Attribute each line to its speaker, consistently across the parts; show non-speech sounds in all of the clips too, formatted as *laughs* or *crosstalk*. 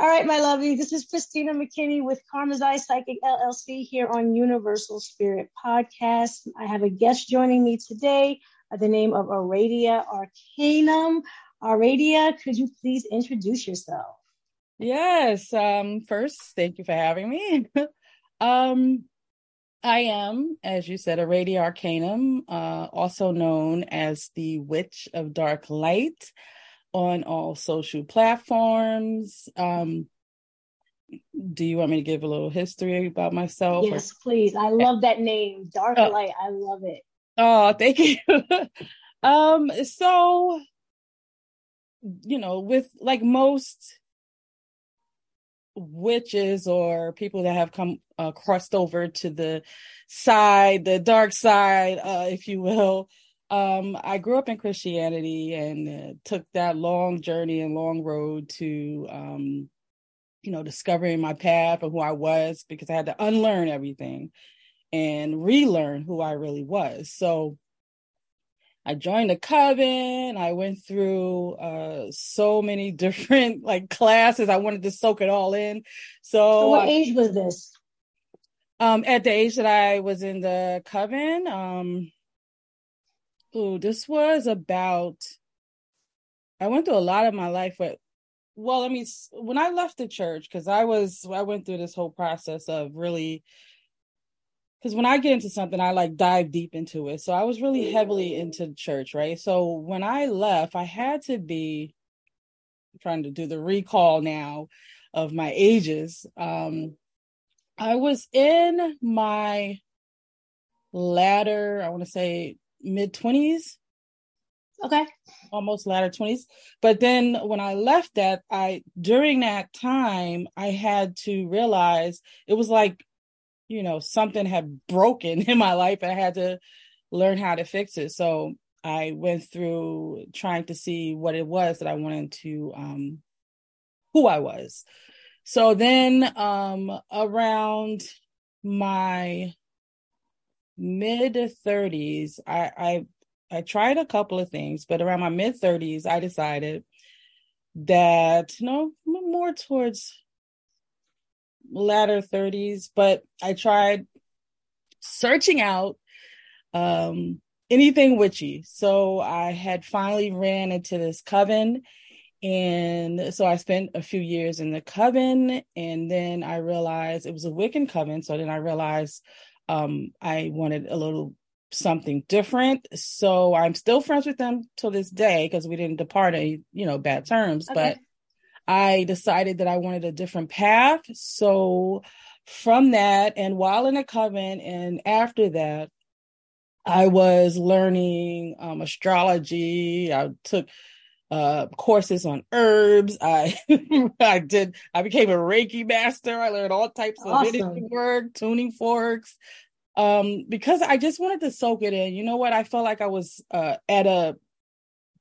Speaker 1: All right, my lovey. This is Christina McKinney with Karma's Eye Psychic LLC here on Universal Spirit Podcast. I have a guest joining me today by the name of Aradia Arcanum. Aradia, could you please introduce yourself?
Speaker 2: Yes. Um, first, thank you for having me. *laughs* um, I am, as you said, Aradia Arcanum, uh, also known as the Witch of Dark Light on all social platforms. Um, do you want me to give a little history about myself?
Speaker 1: Yes, or? please. I love that name, Dark oh. Light. I love it.
Speaker 2: Oh, thank you. *laughs* um, so you know, with like most witches or people that have come uh, crossed over to the side, the dark side, uh, if you will. Um, I grew up in Christianity and uh, took that long journey and long road to, um, you know, discovering my path and who I was because I had to unlearn everything and relearn who I really was. So I joined a coven. I went through uh, so many *laughs* different like classes. I wanted to soak it all in. So,
Speaker 1: so what age was this?
Speaker 2: Um, at the age that I was in the coven, um, oh, this was about. I went through a lot of my life, but well, I mean, when I left the church, because I was, I went through this whole process of really because when I get into something, I like dive deep into it. So I was really heavily into church, right? So when I left, I had to be I'm trying to do the recall now of my ages. Um, I was in my latter, I want to say mid 20s.
Speaker 1: Okay.
Speaker 2: Almost latter 20s. But then when I left that, I during that time, I had to realize it was like you know, something had broken *laughs* in my life and I had to learn how to fix it. So I went through trying to see what it was that I wanted to, um, who I was. So then, um, around my mid 30s, I, I, I tried a couple of things, but around my mid 30s, I decided that, you know, more towards latter 30s, but I tried searching out um, anything witchy. So I had finally ran into this coven. And so I spent a few years in the coven. And then I realized it was a Wiccan coven. So then I realized um, I wanted a little something different. So I'm still friends with them till this day because we didn't depart any, you know, bad terms. Okay. But I decided that I wanted a different path. So from that, and while in a coven, and after that, I was learning um, astrology. I took uh, courses on herbs. I *laughs* I did. I became a Reiki master. I learned all types of awesome. work, tuning forks, um, because I just wanted to soak it in. You know what? I felt like I was uh, at a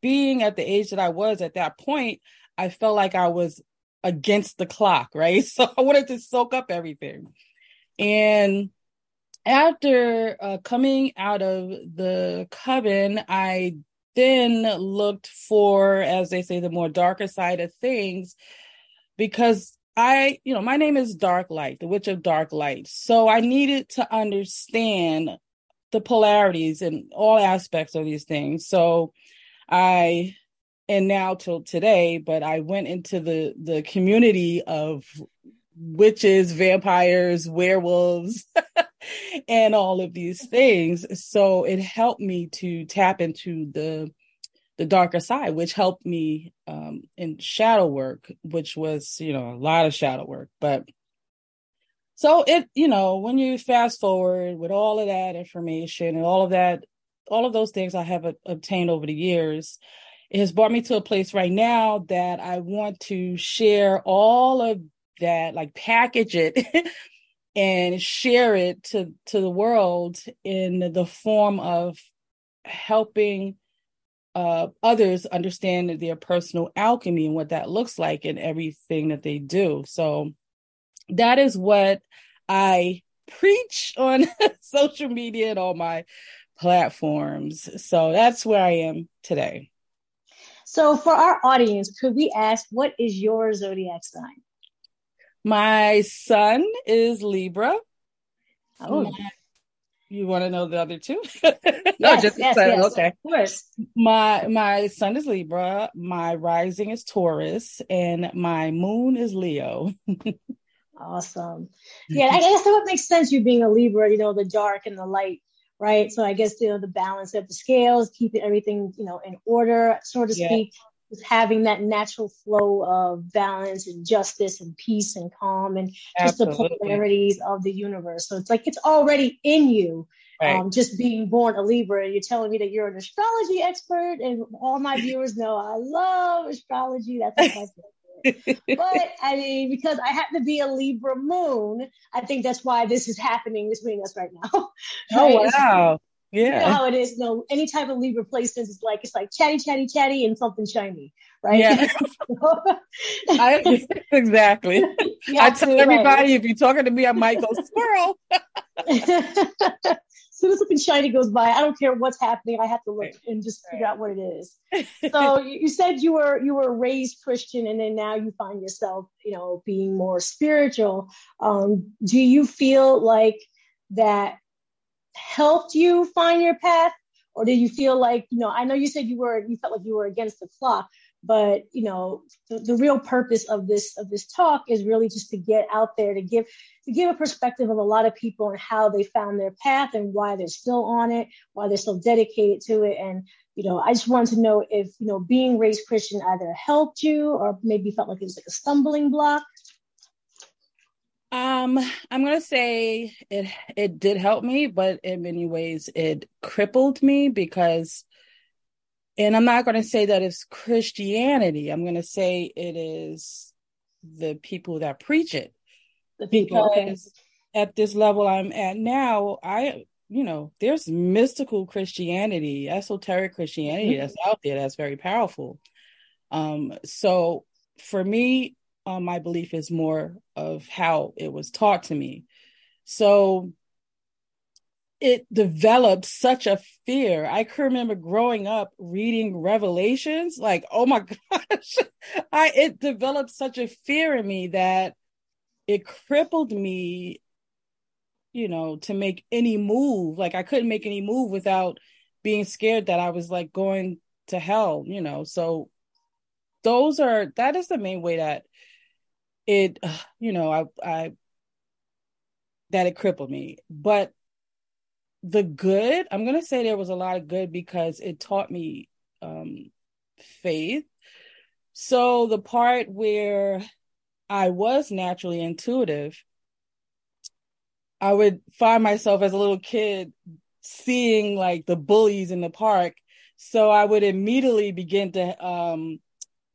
Speaker 2: being at the age that I was at that point. I felt like I was against the clock, right? *laughs* So I wanted to soak up everything. And after uh, coming out of the coven, I then looked for, as they say, the more darker side of things because I, you know, my name is Dark Light, the Witch of Dark Light. So I needed to understand the polarities and all aspects of these things. So I and now till today but i went into the the community of witches vampires werewolves *laughs* and all of these things. So it helped me to tap into the the darker side which helped me um in shadow work which was you know a lot of shadow work. But so it you know when you fast forward with all of that information and all of that all of those things i have a, obtained over the years it has brought me to a place right now that I want to share all of that, like package it *laughs* and share it to, to the world in the form of helping uh, others understand their personal alchemy and what that looks like in everything that they do. So that is what I preach on *laughs* social media and all my platforms. So that's where I am today.
Speaker 1: So, for our audience, could we ask what is your zodiac sign?
Speaker 2: My sun is Libra.
Speaker 1: Oh,
Speaker 2: My- you want to know the other two? *laughs*
Speaker 1: yes,
Speaker 2: just
Speaker 1: yes, yes,
Speaker 2: okay.
Speaker 1: of course.
Speaker 2: My my sun is Libra, my rising is Taurus, and my moon is Leo. *laughs*
Speaker 1: Awesome. Yeah, I *laughs* guess that would make sense. You being a Libra, you know, the dark and the light, right? So I guess you know the balance of the scales, keeping everything you know in order, so to
Speaker 2: Yeah.
Speaker 1: speak, is having that natural flow of balance and justice and peace and calm and just the
Speaker 2: Absolutely.
Speaker 1: polarities of the universe. So it's like it's already in you.
Speaker 2: Right.
Speaker 1: Um, just being born a Libra, And you're telling me that you're an astrology expert, and all my viewers know I love astrology. That's *laughs* my favorite. But I mean, because I happen to be a Libra moon, I think that's why this is happening between us right now. *laughs*
Speaker 2: oh
Speaker 1: Right?
Speaker 2: Wow.
Speaker 1: You know
Speaker 2: Yeah.
Speaker 1: how it is. You know, any type of Libra placements is like it's like chatty, chatty, chatty, and something shiny, right?
Speaker 2: Yeah. *laughs* I, *laughs* exactly. I tell
Speaker 1: to, right.
Speaker 2: everybody if you're talking to me, I might go squirrel.
Speaker 1: As soon as something shiny goes by, I don't care what's happening. I have to look
Speaker 2: Right.
Speaker 1: and just figure
Speaker 2: Right.
Speaker 1: out what it is. *laughs* So you said you were you were raised Christian, and then now you find yourself, you know, being more spiritual. Um, do you feel like that helped you find your path, or did you feel like, you know, I know you said you were you felt like you were against the clock, but you know, the, the real purpose of this of this talk is really just to get out there to give to give a perspective of a lot of people and how they found their path and why they're still on it, why they're still dedicated to it. And, you know, I just wanted to know if, you know, being raised Christian either helped you or maybe felt like it was like a stumbling block.
Speaker 2: Um, I'm gonna say it it did help me, but in many ways it crippled me because and I'm not gonna say that it's Christianity. I'm gonna say it is the people that preach it.
Speaker 1: The people.
Speaker 2: Because at this level I'm at now, I you know, there's mystical Christianity, esoteric Christianity that's out there that's very powerful. Um, so for me, uh, my belief is more of how it was taught to me. So it developed such a fear. I can remember growing up reading Revelations, like, oh my *laughs* gosh, I it developed such a fear in me that it crippled me, you know, to make any move. Like I couldn't make any move without being scared that I was like going to hell, you know. So those are that is the main way that it *sighs* you know i i that it crippled me but the good i'm going to say there was a lot of good because it taught me um faith. So the part where i was naturally intuitive i would find myself as a little kid seeing like the bullies in the park. So i would immediately begin to um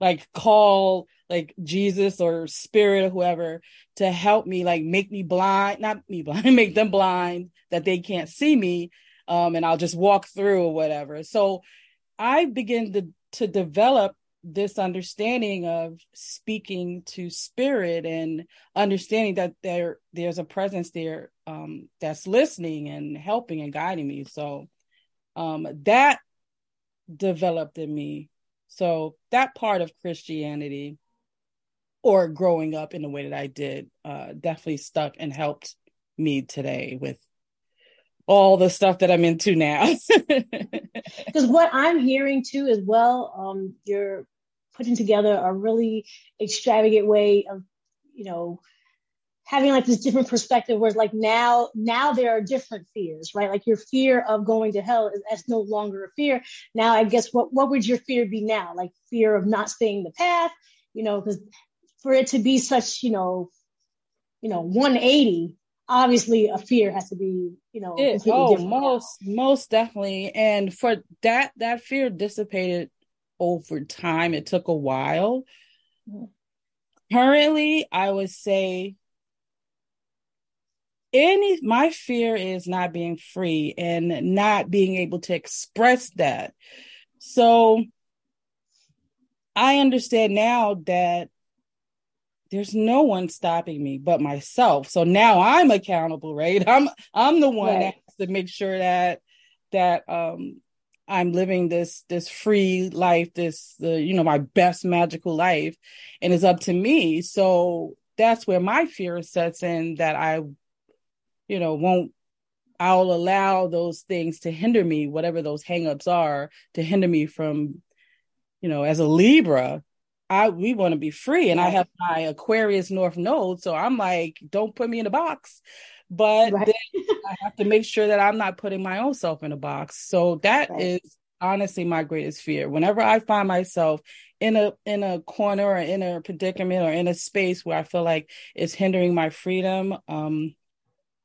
Speaker 2: like call like Jesus or spirit or whoever to help me, like make me blind, not me blind, *laughs* make them blind that they can't see me. Um, and I'll just walk through or whatever. So I begin to to develop this understanding of speaking to spirit and understanding that there there's a presence there um that's listening and helping and guiding me. So um that developed in me. So that part of Christianity or growing up in the way that I did uh, definitely stuck and helped me today with all the stuff that I'm into now. *laughs*
Speaker 1: Because what I'm hearing too as well, um, you're putting together a really extravagant way of, you know, having like this different perspective where it's like now now there are different fears right? Like your fear of going to hell is that's no longer a fear. Now i guess what what would your fear be now? Like fear of not staying the path you know because for it to be such you know you know 180 obviously a fear has to be you know
Speaker 2: It- oh,
Speaker 1: now.
Speaker 2: most most definitely. And for that that fear dissipated over time. It took a while. Currently, I would say any my fear is not being free and not being able to express that. So I understand now that there's no one stopping me but myself. So now I'm accountable, right? *laughs* I'm I'm the one
Speaker 1: Right.
Speaker 2: that has to make sure that that um I'm living this this free life, this the you know my best magical life, and it's up to me. So that's where my fear sets in that I, you know, won't. I'll allow those things to hinder me, whatever those hangups are, to hinder me from, you know, as a Libra, I we want to be free, and I have my Aquarius North Node, so I'm like, don't put me in a box. But right. *laughs* I have to make sure that I'm not putting my own self in a box. So that right. is honestly my greatest fear. Whenever I find myself in a in a corner or in a predicament or in a space where I feel like it's hindering my freedom, um,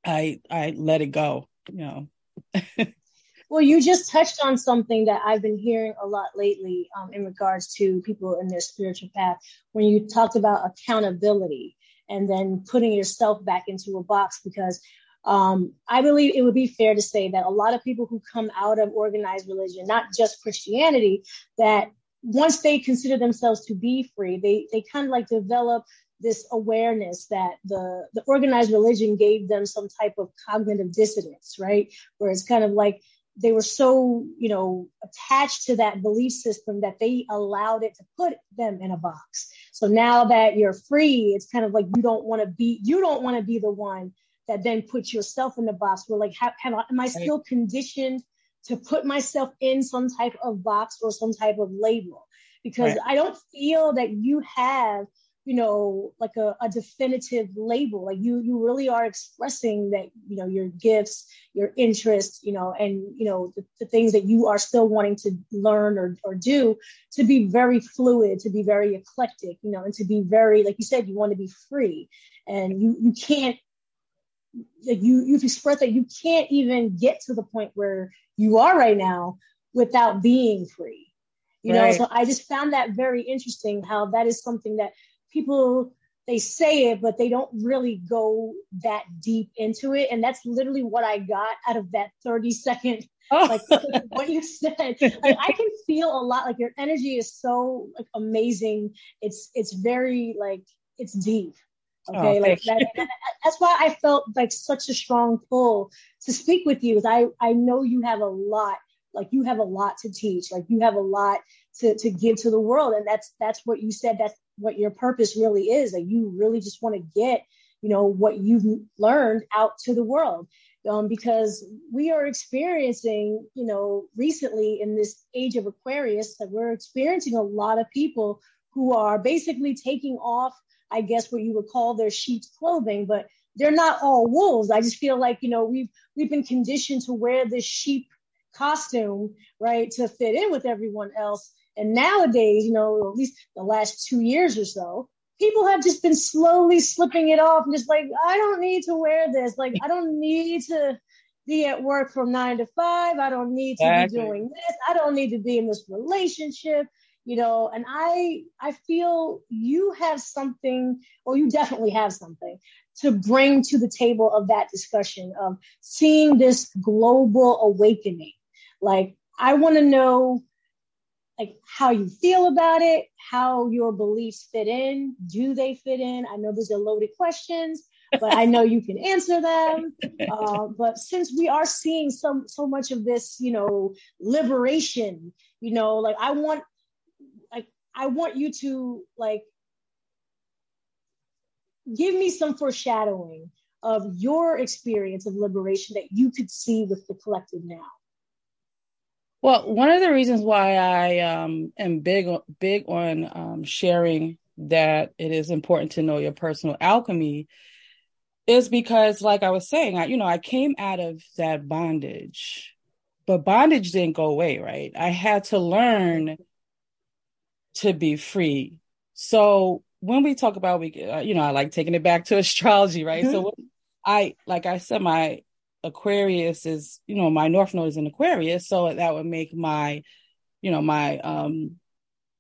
Speaker 2: I I let it go. You know. *laughs*
Speaker 1: Well, you just touched on something that I've been hearing a lot lately um, in regards to people in their spiritual path. When you talked about accountability and then putting yourself back into a box, because um, I believe it would be fair to say that a lot of people who come out of organized religion, not just Christianity, that once they consider themselves to be free, they they kind of like develop this awareness that the the organized religion gave them some type of cognitive dissonance, right? Where it's kind of like they were so, you know, attached to that belief system that they allowed it to put them in a box. So now that you're free, it's kind of like you don't want to be, you don't want to be the one that then puts yourself in the box. Where like, have, have, am I still conditioned to put myself in some type of box or some type of label? Because right. I don't feel that you have you know like a, a definitive label. Like you you really are expressing that you know your gifts your interests you know and you know the, the things that you are still wanting to learn or, or do to be very fluid to be very eclectic you know and to be very like you said you want to be free. And you you can't like you you've expressed that you can't even get to the point where you are right now without being free. You right. know so i just found that very interesting how that is something that people they say it, but they don't really go that deep into it. And that's literally what I got out of that 30 second, oh. like *laughs* what you said. Like I can feel a lot, like your energy is so like amazing. It's, it's very like, it's deep. Oh, okay. Oh, like that, that's why I felt like such a strong pull to speak with you. Is I, I know you have a lot, like you have a lot to teach, like you have a lot to, to give to the world. And that's, that's what you said. That's what your purpose really is that you really just want to get you know what you've learned out to the world um, because we are experiencing you know recently in this age of aquarius that we're experiencing a lot of people who are basically taking off i guess what you would call their sheep's clothing but they're not all wolves i just feel like you know we've we've been conditioned to wear this sheep costume right to fit in with everyone else and nowadays, you know, at least the last two years or so, people have just been slowly slipping it off and just like, I don't need to wear this. Like, I don't need to be at work from nine to five. I don't need to exactly. be doing this. I don't need to be in this relationship, you know, and I, I feel you have something, or you definitely have something to bring to the table of that discussion of seeing this global awakening. Like, I want to know like how you feel about it, how your beliefs fit in. Do they fit in? I know those are loaded questions, but I know you can answer them. *laughs* Uh, but since we are seeing so so much of this, you know, liberation, you know, like I want, like I want you to like give me some foreshadowing of your experience of liberation that you could see with the collective now.
Speaker 2: Well, one of the reasons why I um, am big big on um, sharing that it is important to know your personal alchemy is because, like I was saying, I you know I came out of that bondage, but bondage didn't go away, right? I had to learn to be free. So when we talk about we, uh, you know, I like taking it back to astrology, right? Mm-hmm. So I, like I said, my Aquarius is, you know, my North Node is in Aquarius, so that would make my, you know, my um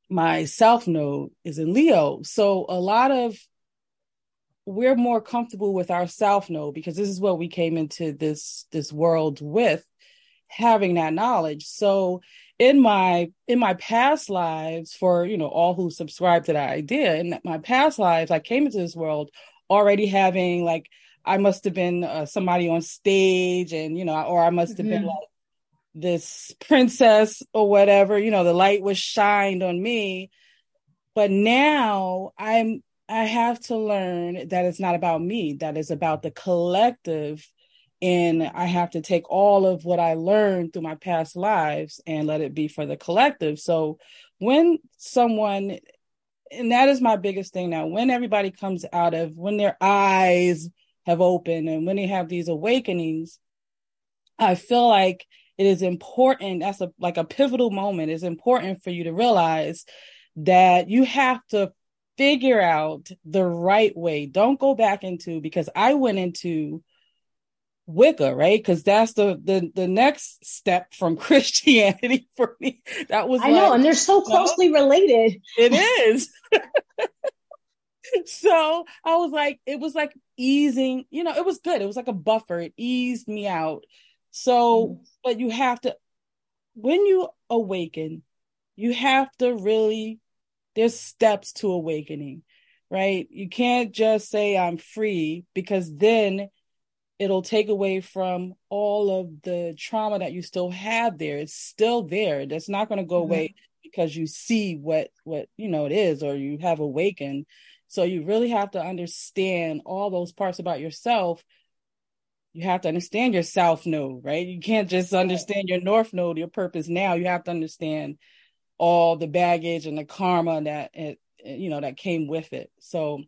Speaker 2: my South Node is in Leo. So a lot of we're more comfortable with our South Node because this is what we came into this this world with, having that knowledge. So in my in my past lives, for you know all who subscribe to that idea, in my past lives, I came into this world already having like I must have been uh, somebody on stage and, you know, or I must have mm-hmm. been like this princess or whatever, you know, the light was shined on me. But now I'm I have to learn that it's not about me, that it's about the collective. And I have to take all of what I learned through my past lives and let it be for the collective. So when someone, and that is my biggest thing now, when everybody comes out of, when their eyes have opened and when they have these awakenings, I feel like it is important. That's a like a pivotal moment. It's important for you to realize that you have to figure out the right way. Don't go back into because I went into Wicca, right? Because that's the the the next step from *laughs* Christianity for me. That was
Speaker 1: I like, know, and they're so closely related.
Speaker 2: It is. *laughs* *laughs* so I was like, it was like easing, you know, it was good. It was like a buffer. It eased me out. So, mm-hmm. but you have to when you awaken, you have to really there's steps to awakening, right? You can't just say I'm free because then it'll take away from all of the trauma that you still have there. It's still there. That's not going to go mm-hmm. away because you see what what you know it is or you have awakened. So you really have to understand all those parts about yourself. You have to understand your south node, right? You can't just understand your north node, your purpose now. You have to understand all the baggage and the karma that it, you know that came with it. So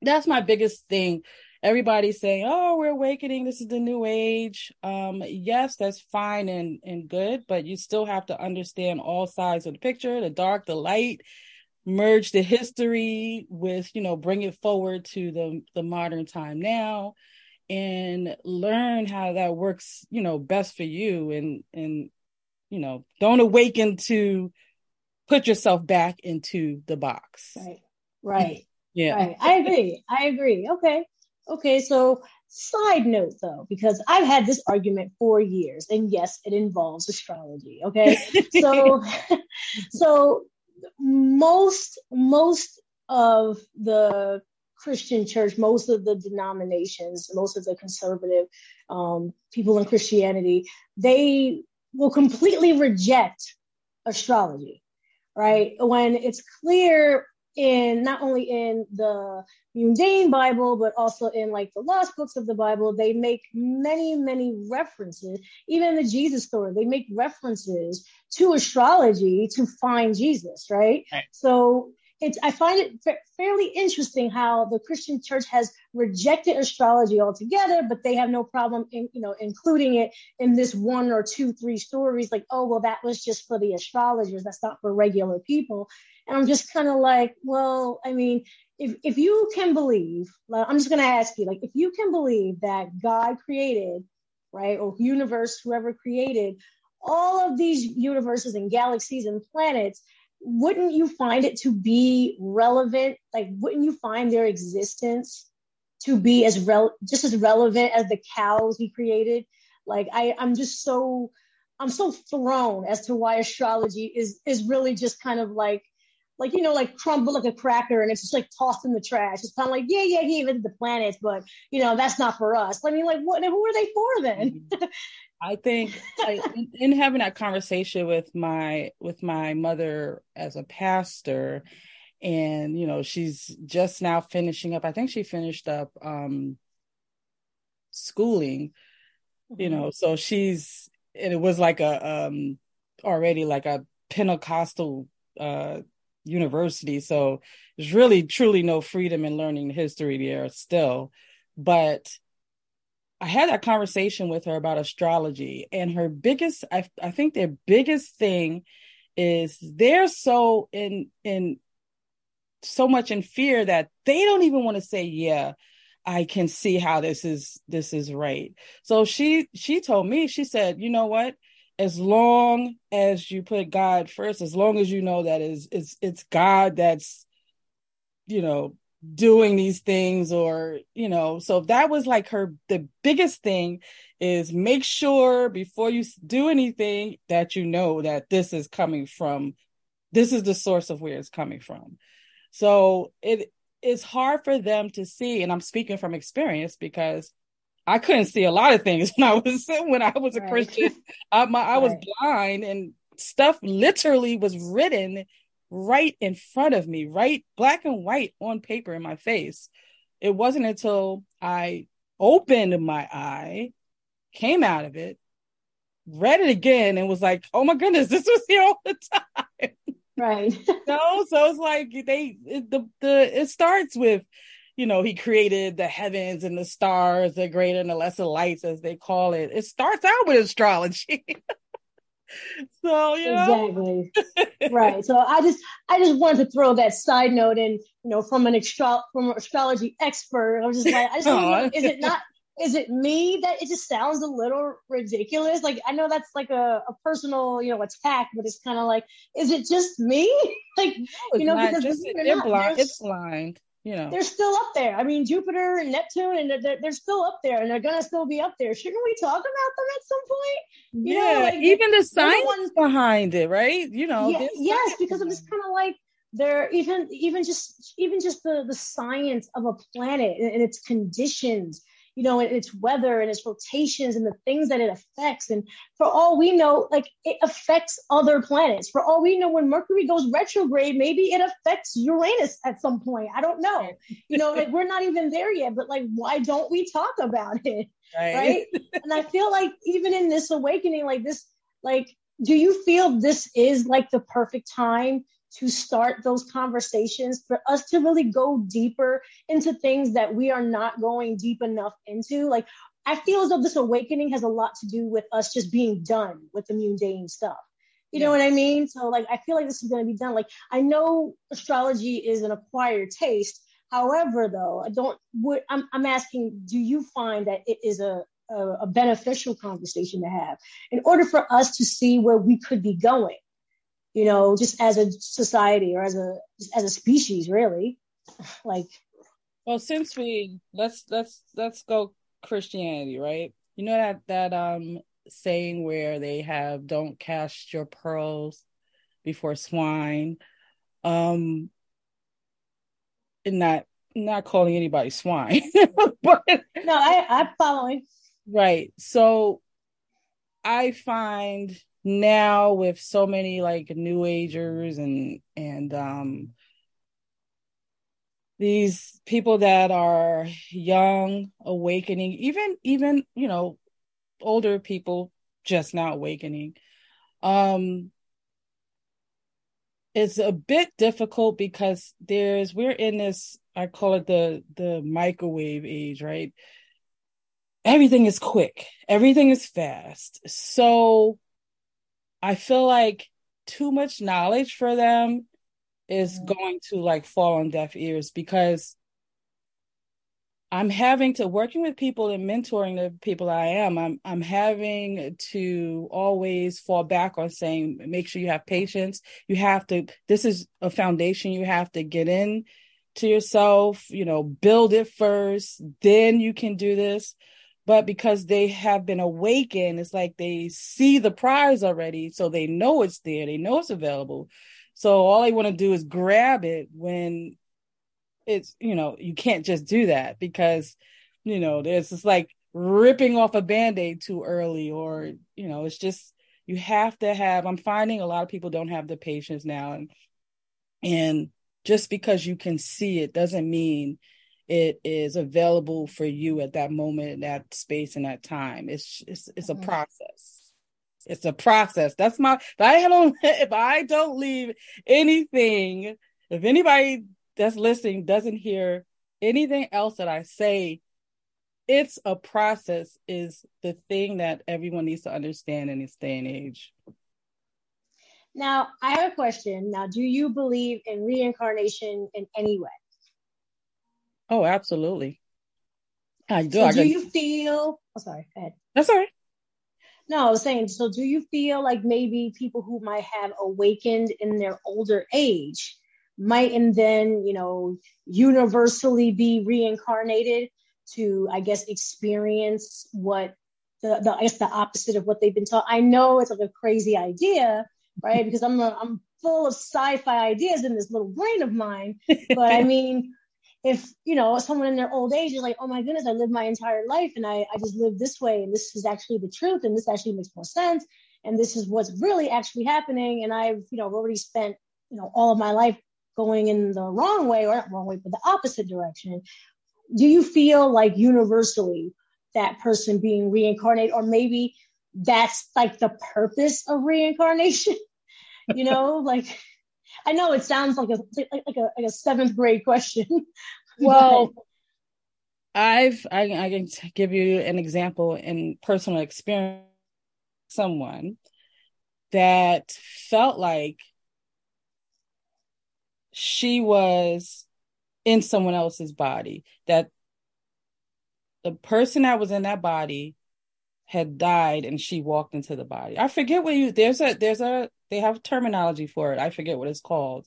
Speaker 2: that's my biggest thing. Everybody's saying, "Oh, we're awakening. This is the new age." Um, yes, that's fine and and good, but you still have to understand all sides of the picture: the dark, the light. Merge the history with, you know, bring it forward to the the modern time now, and learn how that works, you know, best for you. And and you know, don't awaken to put yourself back into the box.
Speaker 1: Right. Right. *laughs* Yeah. Right. I agree. I agree. Okay. Okay. So side note though, because I've had this argument for years and yes, it involves astrology. Okay. *laughs* so, *laughs* so most, most of the Christian church, most of the denominations, most of the conservative um, people in Christianity, they will completely reject astrology right? When it's clear in not only in the mundane Bible, but also in like the lost books of the Bible, they make many, many references. Even the Jesus story, they make references to astrology to find Jesus, right? right. So it's I find it fa- fairly interesting how the Christian church has rejected astrology altogether, but they have no problem in you know including it in this one or two, three stories. Like, oh well, that was just for the astrologers. That's not for regular people. And I'm just kind of like, well, I mean, if if you can believe, like, I'm just gonna ask you, like, if you can believe that God created, right, or universe, whoever created all of these universes and galaxies and planets wouldn't you find it to be relevant? Like, wouldn't you find their existence to be as rel just as relevant as the cows he created? Like, I, I'm just so, I'm so thrown as to why astrology is is really just kind of like, like you know, like crumble like a cracker, and it's just like tossed in the trash. It's kind of like, yeah, yeah, he invented the planets, but you know, that's not for us. I mean, like, what? Who are they for then?
Speaker 2: I think like, in, in having that conversation with my with my mother as a pastor, and you know she's just now finishing up. I think she finished up um, schooling. You know, so she's and it was like a um already like a Pentecostal uh university. So there's really truly no freedom in learning history there still. But I had that conversation with her about astrology, and her biggest, I, I think their biggest thing is they're so in in so much in fear that they don't even want to say, yeah, I can see how this is this is right. So she she told me, she said, you know what? As long as you put God first, as long as you know that is it's it's God that's you know doing these things or you know so that was like her the biggest thing is make sure before you do anything that you know that this is coming from this is the source of where it's coming from. So it is hard for them to see and i'm speaking from experience because I couldn't see a lot of things *laughs* when I was when I was a right. Christian. I, my, I was right. blind and stuff literally was written right in front of me, right black and white on paper in my face. It wasn't until I opened my eye, came out of it, read it again, and was like, "Oh my goodness, *laughs* this was here all the time."
Speaker 1: Right. *laughs*
Speaker 2: no, so it's like they it, the the it starts with you know, he created the heavens and the stars, the greater and the lesser lights, as they call it. It starts out with astrology. *laughs* so you know.
Speaker 1: exactly. Right. So i just i just wanted to throw that side note in you know from an astro- from an astrology expert. I was just like i just know, is it not is it me that it just sounds a little ridiculous? Like i know that's like a, a personal you know attack but it's kind of like is it just me? *laughs* Like
Speaker 2: no, you know because they're, blind it's blind you know.
Speaker 1: They're still up there. I mean jupiter and neptune and they're, they're still up there and they're gonna still be up there. Shouldn't we talk about them at some point?
Speaker 2: You yeah know, like even the science ones, behind it right? You know
Speaker 1: yeah, yes because i'm just kind of like they're even even just even just the the science of a planet and, and its conditions you know, its weather and its rotations and the things that it affects. And for all we know, like it affects other planets. For all we know, when Mercury goes retrograde, maybe it affects Uranus at some point. I don't know. You know, like we're not even there yet, but like, why don't we talk about it? Right. right? and I feel like even in this awakening, like this, like, do you feel this is like the perfect time to start those conversations, for us to really go deeper into things that we are not going deep enough into. Like, I feel as though this awakening has a lot to do with us just being done with the mundane stuff. You know what I mean? So, like, I feel like this is going to be done. Like, I know astrology is an acquired taste. However, though, I don't. What, I'm, I'm asking, do you find that it is a, a, a beneficial conversation to have in order for us to see where we could be going? You know, just as a society or as a as a species, really. like,
Speaker 2: well, since we let's let's let's go Christianity, right? You know that that um saying where they have "Don't cast your pearls before swine," um, and not not calling anybody swine, *laughs*
Speaker 1: but no, I I'm following.
Speaker 2: Right. So I find now with so many like new agers and and um these people that are young awakening even even you know older people just now awakening um it's a bit difficult because there's we're in this i call it the the microwave age right? Everything is quick. Everything is fast. So I feel like too much knowledge for them is mm-hmm. going to like fall on deaf ears because I'm having to working with people and mentoring the people I am. I'm I'm having to always fall back on saying make sure you have patience. You have to this is a foundation you have to get in to yourself, you know, build it first, then you can do this but because they have been awakened, it's like they see the prize already, so they know it's there, they know it's available. So all they want to do is grab it when it's, you know, you can't just do that because, you know, there's just like ripping off a band-aid too early, or, you know, it's just you have to have I'm finding a lot of people don't have the patience now and and just because you can see it doesn't mean it is available for you at that moment, in that space, and that time. It's it's it's a mm-hmm. process. It's a process. That's my. If I don't, *laughs* if I don't leave anything, if anybody that's listening doesn't hear anything else that I say, it's a process. Is the thing that everyone needs to understand in this day and age.
Speaker 1: Now, I have a question. Now, do you believe in reincarnation in any way?
Speaker 2: Oh, absolutely.
Speaker 1: I do. So I do you feel? Oh, sorry. Go ahead.
Speaker 2: That's all right.
Speaker 1: No, I was saying. So, do you feel like maybe people who might have awakened in their older age might, and then you know, universally be reincarnated to, I guess, experience what the, the I guess the opposite of what they've been taught. I know it's like a crazy idea, right? because I'm a, I'm full of sci-fi ideas in this little brain of mine, but I *laughs* mean if you know someone in their old age is like, oh my goodness, I lived my entire life and I, I just lived this way and this is actually the truth and this actually makes more sense and this is what's really actually happening and I've you know already spent you know all of my life going in the wrong way or not wrong way but the opposite direction. Do you feel like universally that person being reincarnated or maybe that's like the purpose of reincarnation? *laughs* you know, like I know it sounds like a like, a like a seventh grade question. *laughs*
Speaker 2: Well, I've I, I can give you an example in personal experience. Someone that felt like she was in someone else's body. That the person that was in that body had died and she walked into the body. I forget what you there's a there's a they have terminology for it. I forget what it's called.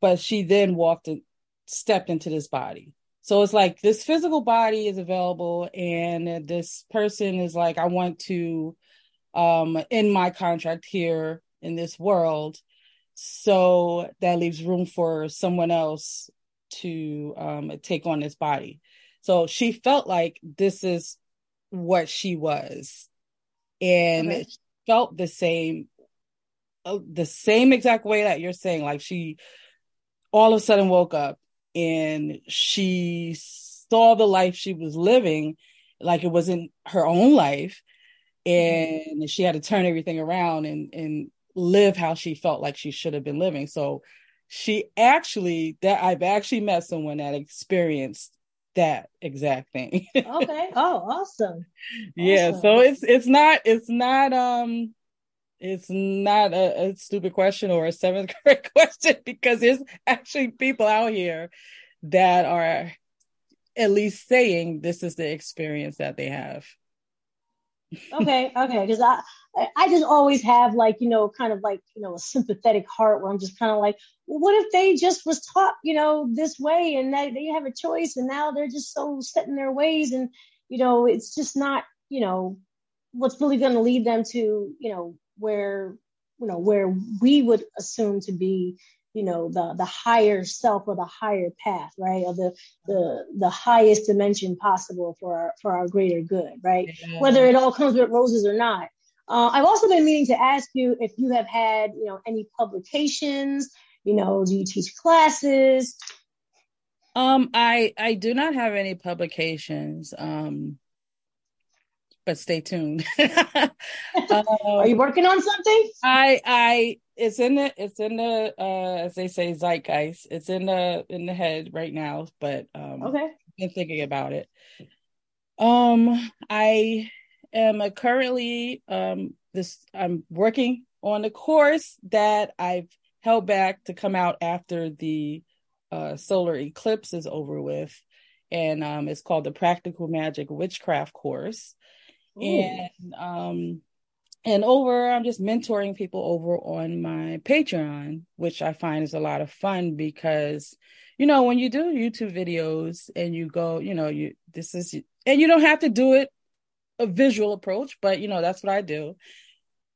Speaker 2: But she then walked and stepped into this body. So it's like this physical body is available and this person is like I want to um end my contract here in this world. So that leaves room for someone else to um take on this body. So she felt like this is what she was and okay. felt the same uh, the same exact way that you're saying like she all of a sudden woke up and she saw the life she was living like it wasn't her own life mm-hmm. and she had to turn everything around and and live how she felt like she should have been living so she actually that I've actually met someone that experienced that exact thing. *laughs*
Speaker 1: okay. Oh, awesome.
Speaker 2: Yeah. Awesome. So it's it's not it's not um it's not a, a, stupid question or a seventh *laughs* grade question because there's actually people out here that are at least saying this is the experience that they have.
Speaker 1: okay, okay, because I I just always have like, you know, kind of like, you know, a sympathetic heart where I'm just kind of like, well, what if they just was taught, you know, this way and they, they have a choice and now they're just so set in their ways and, you know, it's just not, you know, what's really going to lead them to, you know, where, you know, where we would assume to be, you know, the, the higher self or the higher path, right? Or the, the, the highest dimension possible for our, for our greater good, right? Yeah. Whether it all comes with roses or not uh, I've also been meaning to ask you if you have had, you know, any publications. You know, do you teach classes?
Speaker 2: Um, I I do not have any publications. Um, but stay tuned. *laughs*
Speaker 1: um, Are you working on something?
Speaker 2: I I it's in the it's in the uh as they say zeitgeist. It's in the in the head right now, but um
Speaker 1: okay.
Speaker 2: I've been thinking about it. Um I am currently um, this. I'm working on a course that I've held back to come out after the uh, solar eclipse is over with, and um, it's called the Practical Magic Witchcraft course. Ooh. And um, and over, I'm just mentoring people over on my Patreon, which I find is a lot of fun because you know when you do YouTube videos and you go, you know, you this is and you don't have to do it a visual approach, but you know, that's what I do.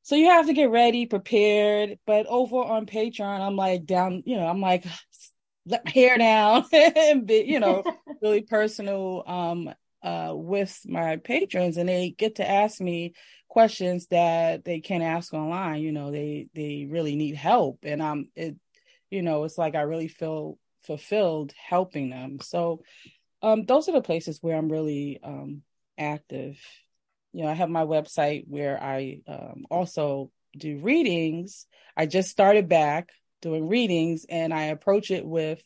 Speaker 2: So you have to get ready, prepared. But over on Patreon, I'm like down, you know, I'm like *sighs* let my hair down *laughs* and be, you know, *laughs* really personal um uh with my patrons and they get to ask me questions that they can't ask online. You know, they they really need help. And I'm it, you know, it's like I really feel fulfilled helping them. So um those are the places where I'm really um active you know, I have my website where I um, also do readings. I just started back doing readings and I approach it with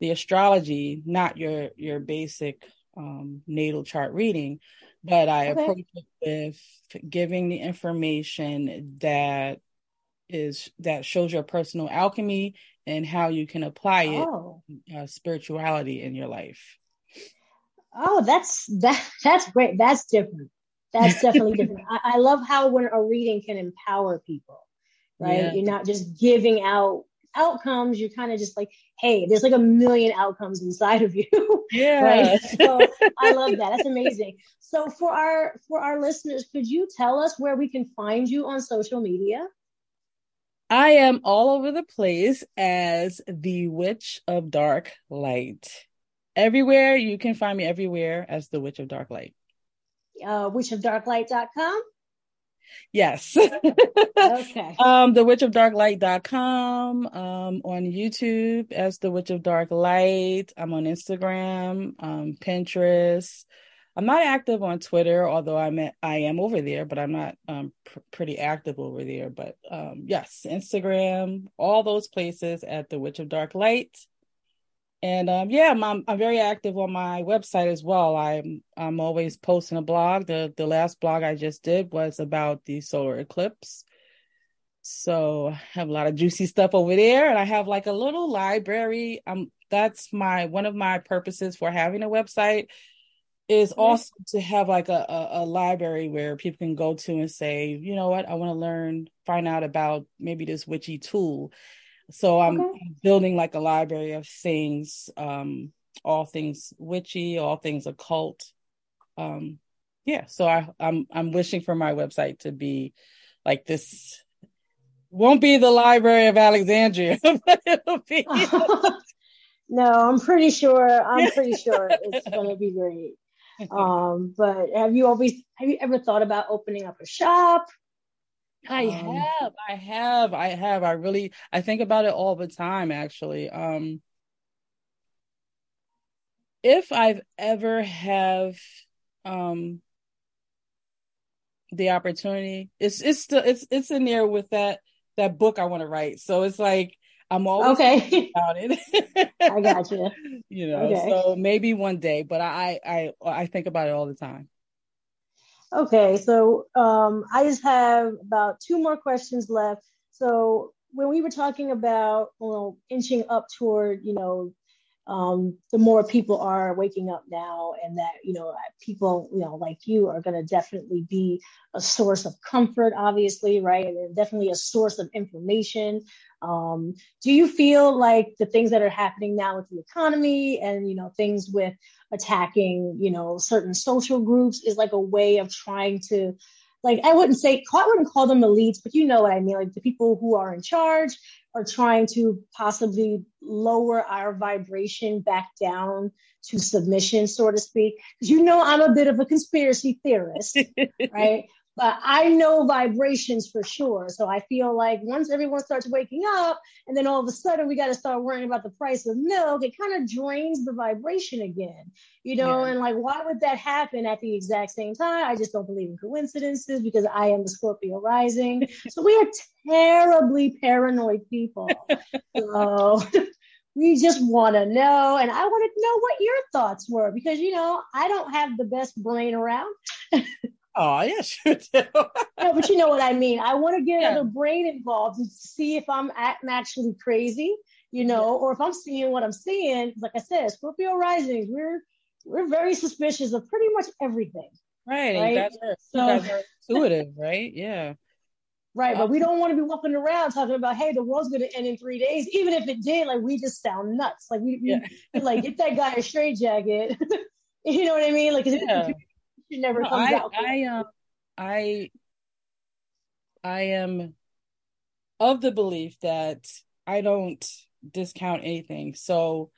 Speaker 2: the astrology, not your your basic um, natal chart reading, but I okay. approach it with giving the information that is that shows your personal alchemy and how you can apply it oh. uh, spirituality in your life.
Speaker 1: Oh, that's that *laughs* that's great. That's different that's *laughs* definitely different. I, I, love how when a reading can empower people, right? Yeah. You're not just giving out outcomes. You're kind of just like, hey, there's like a million outcomes inside of you. *laughs*
Speaker 2: Yeah.
Speaker 1: right. So *laughs* I love that. That's amazing. So for our for our listeners, could you tell us where we can find you on social media?
Speaker 2: I am all over the place as the Witch of Dark Light. Everywhere you can find me everywhere as the Witch of Dark Light.
Speaker 1: Uh, witchofdarklight.com.
Speaker 2: Yes.
Speaker 1: okay. *laughs*
Speaker 2: Um, the witch of dark light.com, um, on YouTube as the witch of dark light. I'm on Instagram, um, Pinterest. I'm not active on Twitter, although I'm at, I am over there, but I'm not um pr- pretty active over there. But um, yes, Instagram, all those places at the Witch of Dark Light. And um, yeah, I'm, I'm very active on my website as well. I'm I'm always posting a blog. The the last blog I just did was about the solar eclipse. So I have a lot of juicy stuff over there, and I have like a little library. Um, that's my one of my purposes for having a website is also to have like a, a, a library where people can go to and say, you know what, I want to learn, find out about maybe this witchy tool. So I'm
Speaker 1: Okay.
Speaker 2: building like a library of things, um, all things witchy, all things occult. Um, yeah, so I, I'm I'm wishing for my website to be like this. Won't be the Library of Alexandria, *laughs* but it'll be. *laughs*
Speaker 1: no, I'm pretty sure. I'm *laughs* pretty sure it's going to be great. Um, but have you always have you ever thought about opening up a shop?
Speaker 2: I
Speaker 1: Um,
Speaker 2: have, I have, I have. I really, I think about it all the time, actually. Um, if I've ever have, um, the opportunity, it's it's still it's it's in there with that that book I want to write. So it's like I'm always
Speaker 1: Okay, *laughs*
Speaker 2: about it.
Speaker 1: I got you. *laughs*
Speaker 2: You know,
Speaker 1: Okay.
Speaker 2: so maybe one day, but I I I think about it all the time.
Speaker 1: Okay, so um, I just have about two more questions left. So when we were talking about, you know, inching up toward, you know, um, the more people are waking up now, and that you know, people, you know, like you are going to definitely be a source of comfort, obviously, right, and definitely a source of information. Um, do you feel like the things that are happening now with the economy and you know things with attacking, you know, certain social groups is like a way of trying to, like, I wouldn't say, I wouldn't call them elites, but you know what I mean. Like the people who are in charge are trying to possibly lower our vibration back down to submission, so to speak. Because you know, I'm a bit of a conspiracy theorist, *laughs* right? But I know vibrations for sure. So I feel like once everyone starts waking up, and then all of a sudden we got to start worrying about the price of milk, it kind of drains the vibration again, you know?
Speaker 2: Yeah.
Speaker 1: And like, why would that happen at the exact same time? I just don't believe in coincidences because I am the Scorpio rising. So we are terribly paranoid people. so *laughs* we just want to know. And I want to know what your thoughts were because, you know, I don't have the best brain around. *laughs*
Speaker 2: Oh, yes, you do.
Speaker 1: Yeah, *laughs* but you know what I mean. I want to get
Speaker 2: Yeah.
Speaker 1: the brain involved to see if I'm, actually crazy, you know, or if I'm seeing what I'm seeing. Like I said, Scorpio risings, we're we're very suspicious of pretty much everything,
Speaker 2: Right.
Speaker 1: Right?
Speaker 2: Are,
Speaker 1: So-
Speaker 2: are intuitive, right? Yeah.
Speaker 1: right? But we don't want to be walking around talking about, hey, the world's going to end in three days, even if it did. Like we just sound nuts. Like we, we
Speaker 2: Yeah. *laughs*
Speaker 1: like get that guy a straight jacket. *laughs* you know what I mean? Like
Speaker 2: Yeah.
Speaker 1: It never
Speaker 2: No,
Speaker 1: comes
Speaker 2: I,
Speaker 1: out.
Speaker 2: I, um, I, I am of the belief that I don't discount anything. So,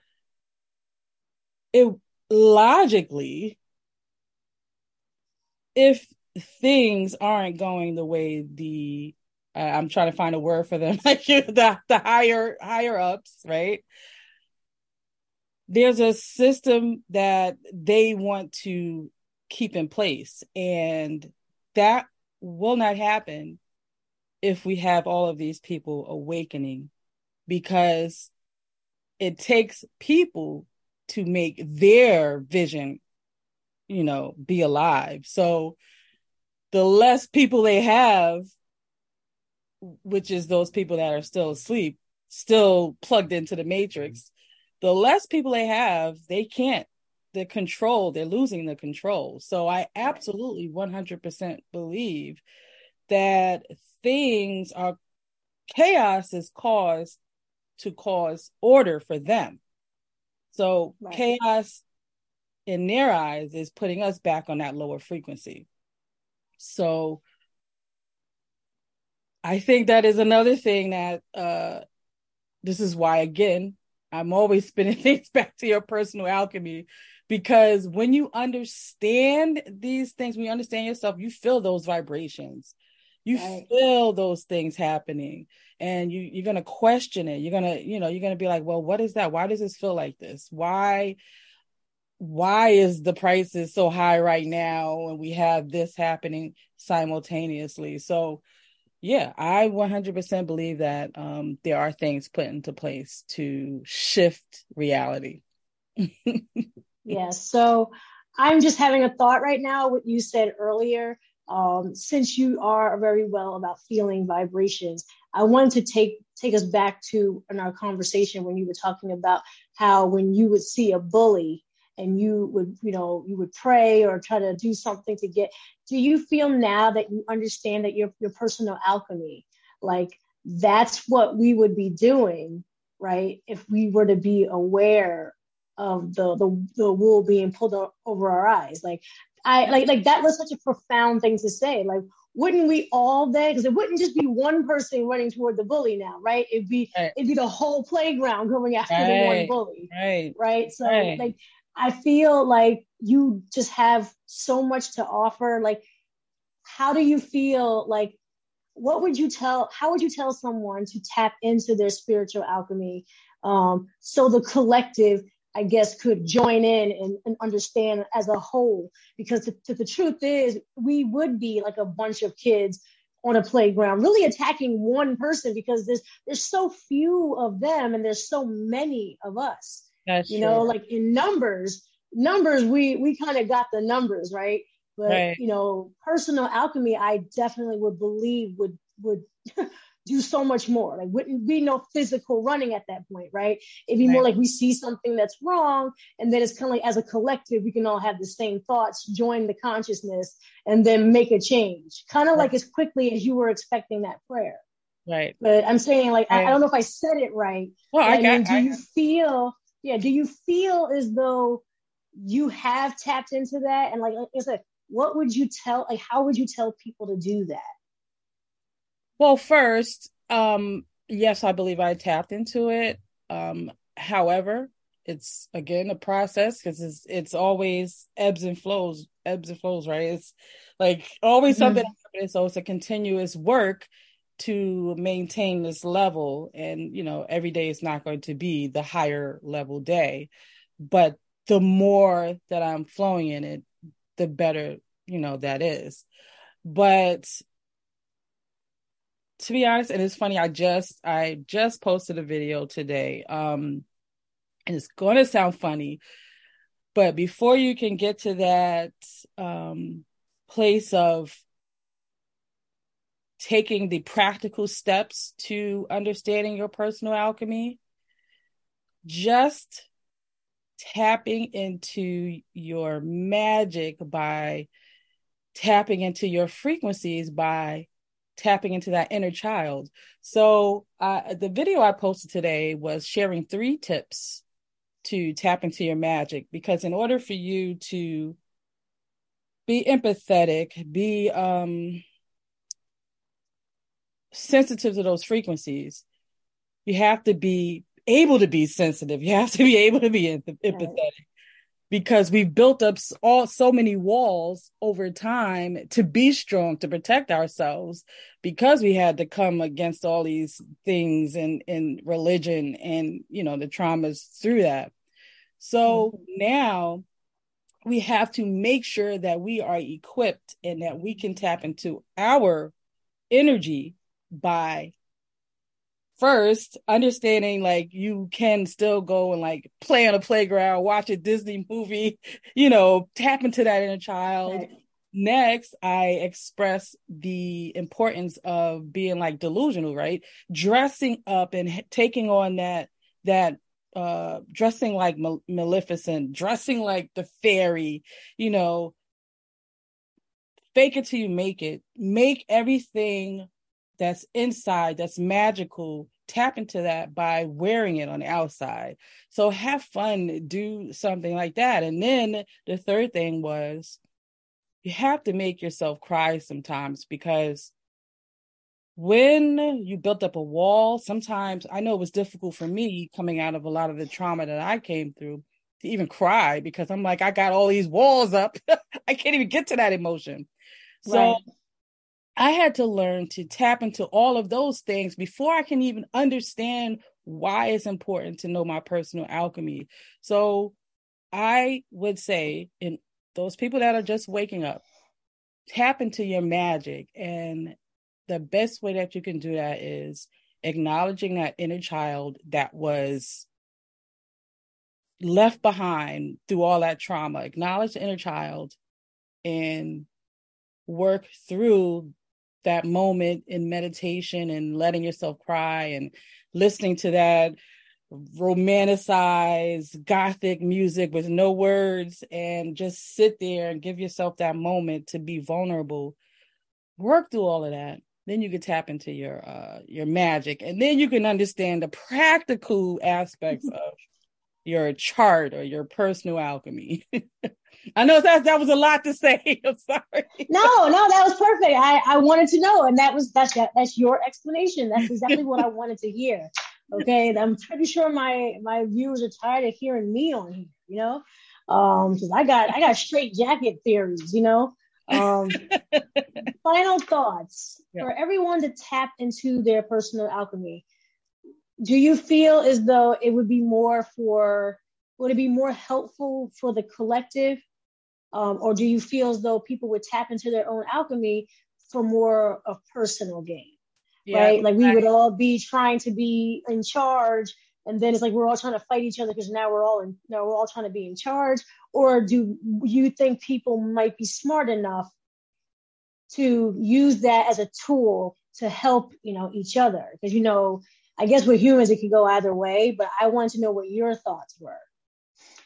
Speaker 2: it logically, if things aren't going the way the uh, I'm trying to find a word for them, *laughs* like the the higher higher ups, right? There's a system that they want to keep in place, and that will not happen if we have all of these people awakening, because it takes people to make their vision, you know, be alive. So the less people they have, which is those people that are still asleep, still plugged into the matrix, the less people they have, they can't. The control, they're losing the control. So I absolutely 100% believe that things are chaos is caused to cause order for them. So
Speaker 1: Right.
Speaker 2: chaos in their eyes is putting us back on that lower frequency. So I think that is another thing that uh this is why again I'm always spinning *laughs* things back to your personal alchemy because when you understand these things, when you understand yourself, you feel those vibrations. You right. feel those things happening and you you're going to question it. You're going to, you know, you're going to be like, "Well, what is that? Why does this feel like this? Why why is the prices so high right now and we have this happening simultaneously?" So, yeah, I 100% believe that um, there are things put into place to shift reality. *laughs*
Speaker 1: yes. So I'm just having a thought right now, what you said earlier. Um, since you are very well about feeling vibrations, I wanted to take take us back to in our conversation when you were talking about how when you would see a bully and you would you know you would pray or try to do something to get do you feel now that you understand that your your personal alchemy like that's what we would be doing right if we were to be aware of the the, the wool being pulled over our eyes like i like like that was such a profound thing to say like wouldn't we all then because it wouldn't just be one person running toward the bully now right it'd be right. it'd be the whole playground going after right. the one bully
Speaker 2: right
Speaker 1: right so right. like I feel like you just have so much to offer. Like, how do you feel like what would you tell how would you tell someone to tap into their spiritual alchemy um, so the collective i guess could join in and, and understand as a whole because the, the, truth is we would be like a bunch of kids on a playground really attacking one person because there's there's so few of them and there's so many of us that's you true. know, like in numbers, numbers, we we kind of got the numbers, right? But right. you know, personal alchemy, I definitely would believe would would *laughs* do so much more. Like wouldn't be no physical running at that point, right? It'd be right. more like we see something that's wrong, and then it's kind of like as a collective, we can all have the same thoughts, join the consciousness, and then make a change. Kind of right. like as quickly as you were expecting that prayer.
Speaker 2: Right.
Speaker 1: But I'm saying like I, I don't know if I said it right.
Speaker 2: Well, I, I mean,
Speaker 1: do you feel yeah, do you feel as though you have tapped into that? And like, like I said, what would you tell, like, how would you tell people to do that?
Speaker 2: Well, first, um, yes, I believe I tapped into it. Um, however, it's again a process because it's it's always ebbs and flows, ebbs and flows, right? It's like always mm-hmm. something happening. So it's a continuous work to maintain this level and you know every day is not going to be the higher level day but the more that i'm flowing in it the better you know that is but to be honest and it's funny i just i just posted a video today um and it's to sound funny but before you can get to that um place of taking the practical steps to understanding your personal alchemy, just tapping into your magic by tapping into your frequencies by tapping into that inner child. So, uh, the video I posted today was sharing three tips to tap into your magic because, in order for you to be empathetic, be um, sensitive to those frequencies, you have to be able to be sensitive. You have to be able to be empathetic right. Because we've built up all so many walls over time to be strong, to protect ourselves because we had to come against all these things in, in religion and, you know, the traumas through that. So mm-hmm. now we have to make sure that we are equipped and that we can tap into our energy by first understanding like you can still go and like play on a playground, watch a Disney movie, you know, tap into that inner child. Right. Next, I express the importance of being like delusional, right? Dressing up and taking on that that uh dressing like Maleficent, dressing like the fairy, you know, fake it till you make it. Make everything that's inside that's magical tap into that by wearing it on the outside so have fun do something like that and then the third thing was you have to make yourself cry sometimes because when you built up a wall, sometimes I know it was difficult for me coming out of a lot of the trauma that I came through to even cry because I'm like, I got all these walls up. *laughs* I can't even get to that emotion. So right. I had to learn to tap into all of those things before I can even understand why it's important to know my personal alchemy. So I would say, in those people that are just waking up, tap into your magic and the best way that you can do that is acknowledging that inner child that was left behind through all that trauma. Acknowledge the inner child and work through that moment in meditation and letting yourself cry and listening to that romanticized gothic music with no words and just sit there and give yourself that moment to be vulnerable work through all of that. Then you can tap into your uh your magic. And then you can understand the practical aspects *laughs* of your chart or your personal alchemy *laughs* i know that that was a lot to say *laughs* i'm sorry
Speaker 1: no no that was perfect i i wanted to know and that was that's that, that's your explanation that's exactly what i *laughs* wanted to hear okay i'm pretty sure my my viewers are tired of hearing me on here you know um because i got i got straight jacket theories you know um, *laughs* final thoughts yeah. for everyone to tap into their personal alchemy. Do you feel as though it would be more for, would it be more helpful for the collective? Um, or do you feel as though people would tap into their own alchemy for more of personal gain? Yeah, right? Like we would all be trying to be in charge and then it's like we're all trying to fight each other because now we're all in now we're all trying to be in charge or do you think people might be smart enough to use that as a tool to help you know each other because you know i guess with humans it can go either way but i want to know what your thoughts were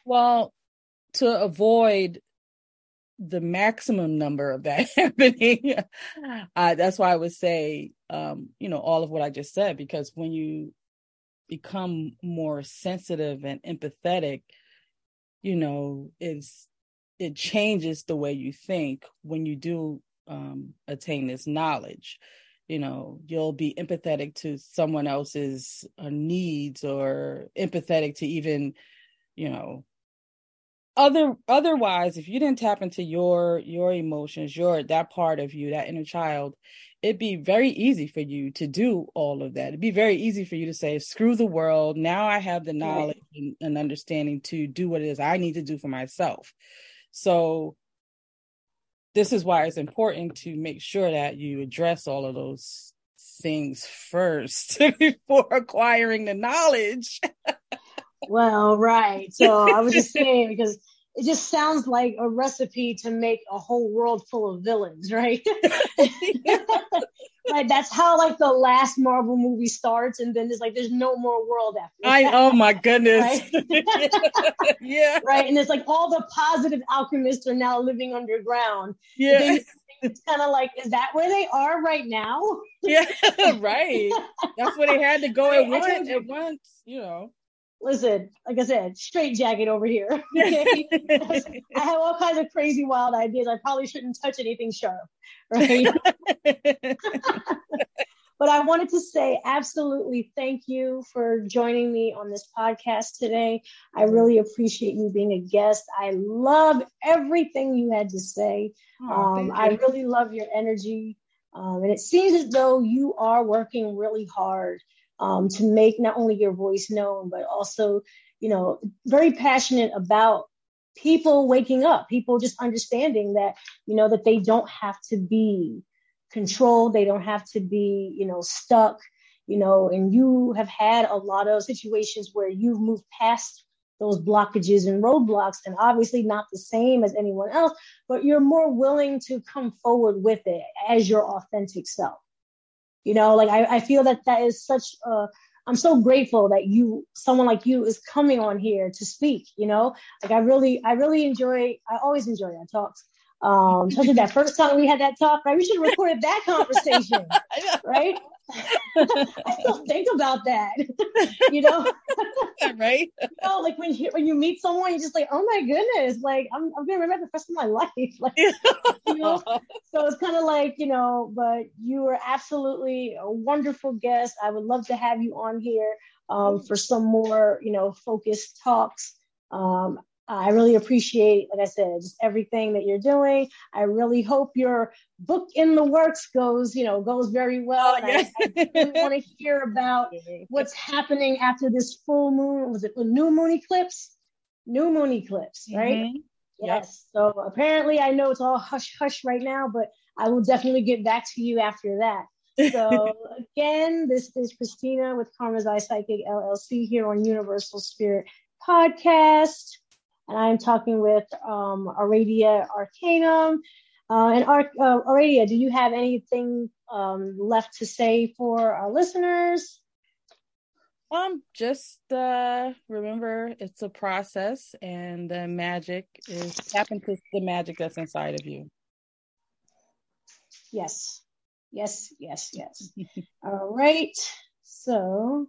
Speaker 2: well to avoid the maximum number of that *laughs* happening. Uh, that's why i would say um, you know all of what i just said because when you become more sensitive and empathetic you know it's it changes the way you think when you do um, attain this knowledge. You know you'll be empathetic to someone else's uh, needs or empathetic to even you know other otherwise if you didn't tap into your your emotions your that part of you that inner child it'd be very easy for you to do all of that. It'd be very easy for you to say screw the world. Now i have the knowledge and, and understanding to do what it is i need to do for myself. So this is why it's important to make sure that you address all of those things first *laughs* before acquiring the knowledge *laughs*
Speaker 1: well, right. So I was just *laughs* saying because it just sounds like a recipe to make a whole world full of villains, right? *laughs* like that's how like the last Marvel movie starts, and then it's like there's no more world after.
Speaker 2: I oh my goodness,
Speaker 1: right? *laughs* yeah, right. And it's like all the positive alchemists are now living underground.
Speaker 2: Yeah.
Speaker 1: it's kind of like, is that where they are right now?
Speaker 2: yeah, right. That's where they had to go at once. At once, you know
Speaker 1: listen, like I said, straight jacket over here. Okay? *laughs* I have all kinds of crazy wild ideas. I probably shouldn't touch anything sharp, right? *laughs* but I wanted to say absolutely thank you for joining me on this podcast today. I really appreciate you being a guest. I love everything you had to say. Oh, um, I really love your energy. Um, and it seems as though you are working really hard um, to make not only your voice known, but also, you know, very passionate about people waking up, people just understanding that, you know, that they don't have to be controlled, they don't have to be, you know, stuck, you know, and you have had a lot of situations where you've moved past those blockages and roadblocks and obviously not the same as anyone else but you're more willing to come forward with it as your authentic self you know, like I, I feel that that is such a, I'm so grateful that you, someone like you is coming on here to speak, you know, like I really, I really enjoy, I always enjoy our talks. Um, especially that first time we had that talk, right? We should have recorded that *laughs* conversation, right? *laughs* I still think about that, you know,
Speaker 2: right? *laughs*
Speaker 1: You know, like when you when you meet someone, you're just like, oh my goodness, like I'm I'm gonna remember the rest of my life, like you know. So it's kind of like you know, but you were absolutely a wonderful guest. I would love to have you on here um, for some more, you know, focused talks. Um, I really appreciate, like I said, just everything that you're doing. I really hope your book in the works goes, you know, goes very well. And I, I really *laughs* want to hear about what's happening after this full moon. Was it a new moon eclipse? New moon eclipse, right? Mm-hmm. Yes. Yep. So apparently, I know it's all hush hush right now, but I will definitely get back to you after that. So *laughs* again, this is Christina with Karma's Eye Psychic LLC here on Universal Spirit Podcast and I'm talking with um, Aradia Arcanum. Uh, and Ar- uh, Aradia, do you have anything um, left to say for our listeners?
Speaker 2: Um, just uh, remember it's a process, and the magic is tap into the magic that's inside of you.
Speaker 1: Yes, yes, yes, yes. *laughs* All right. So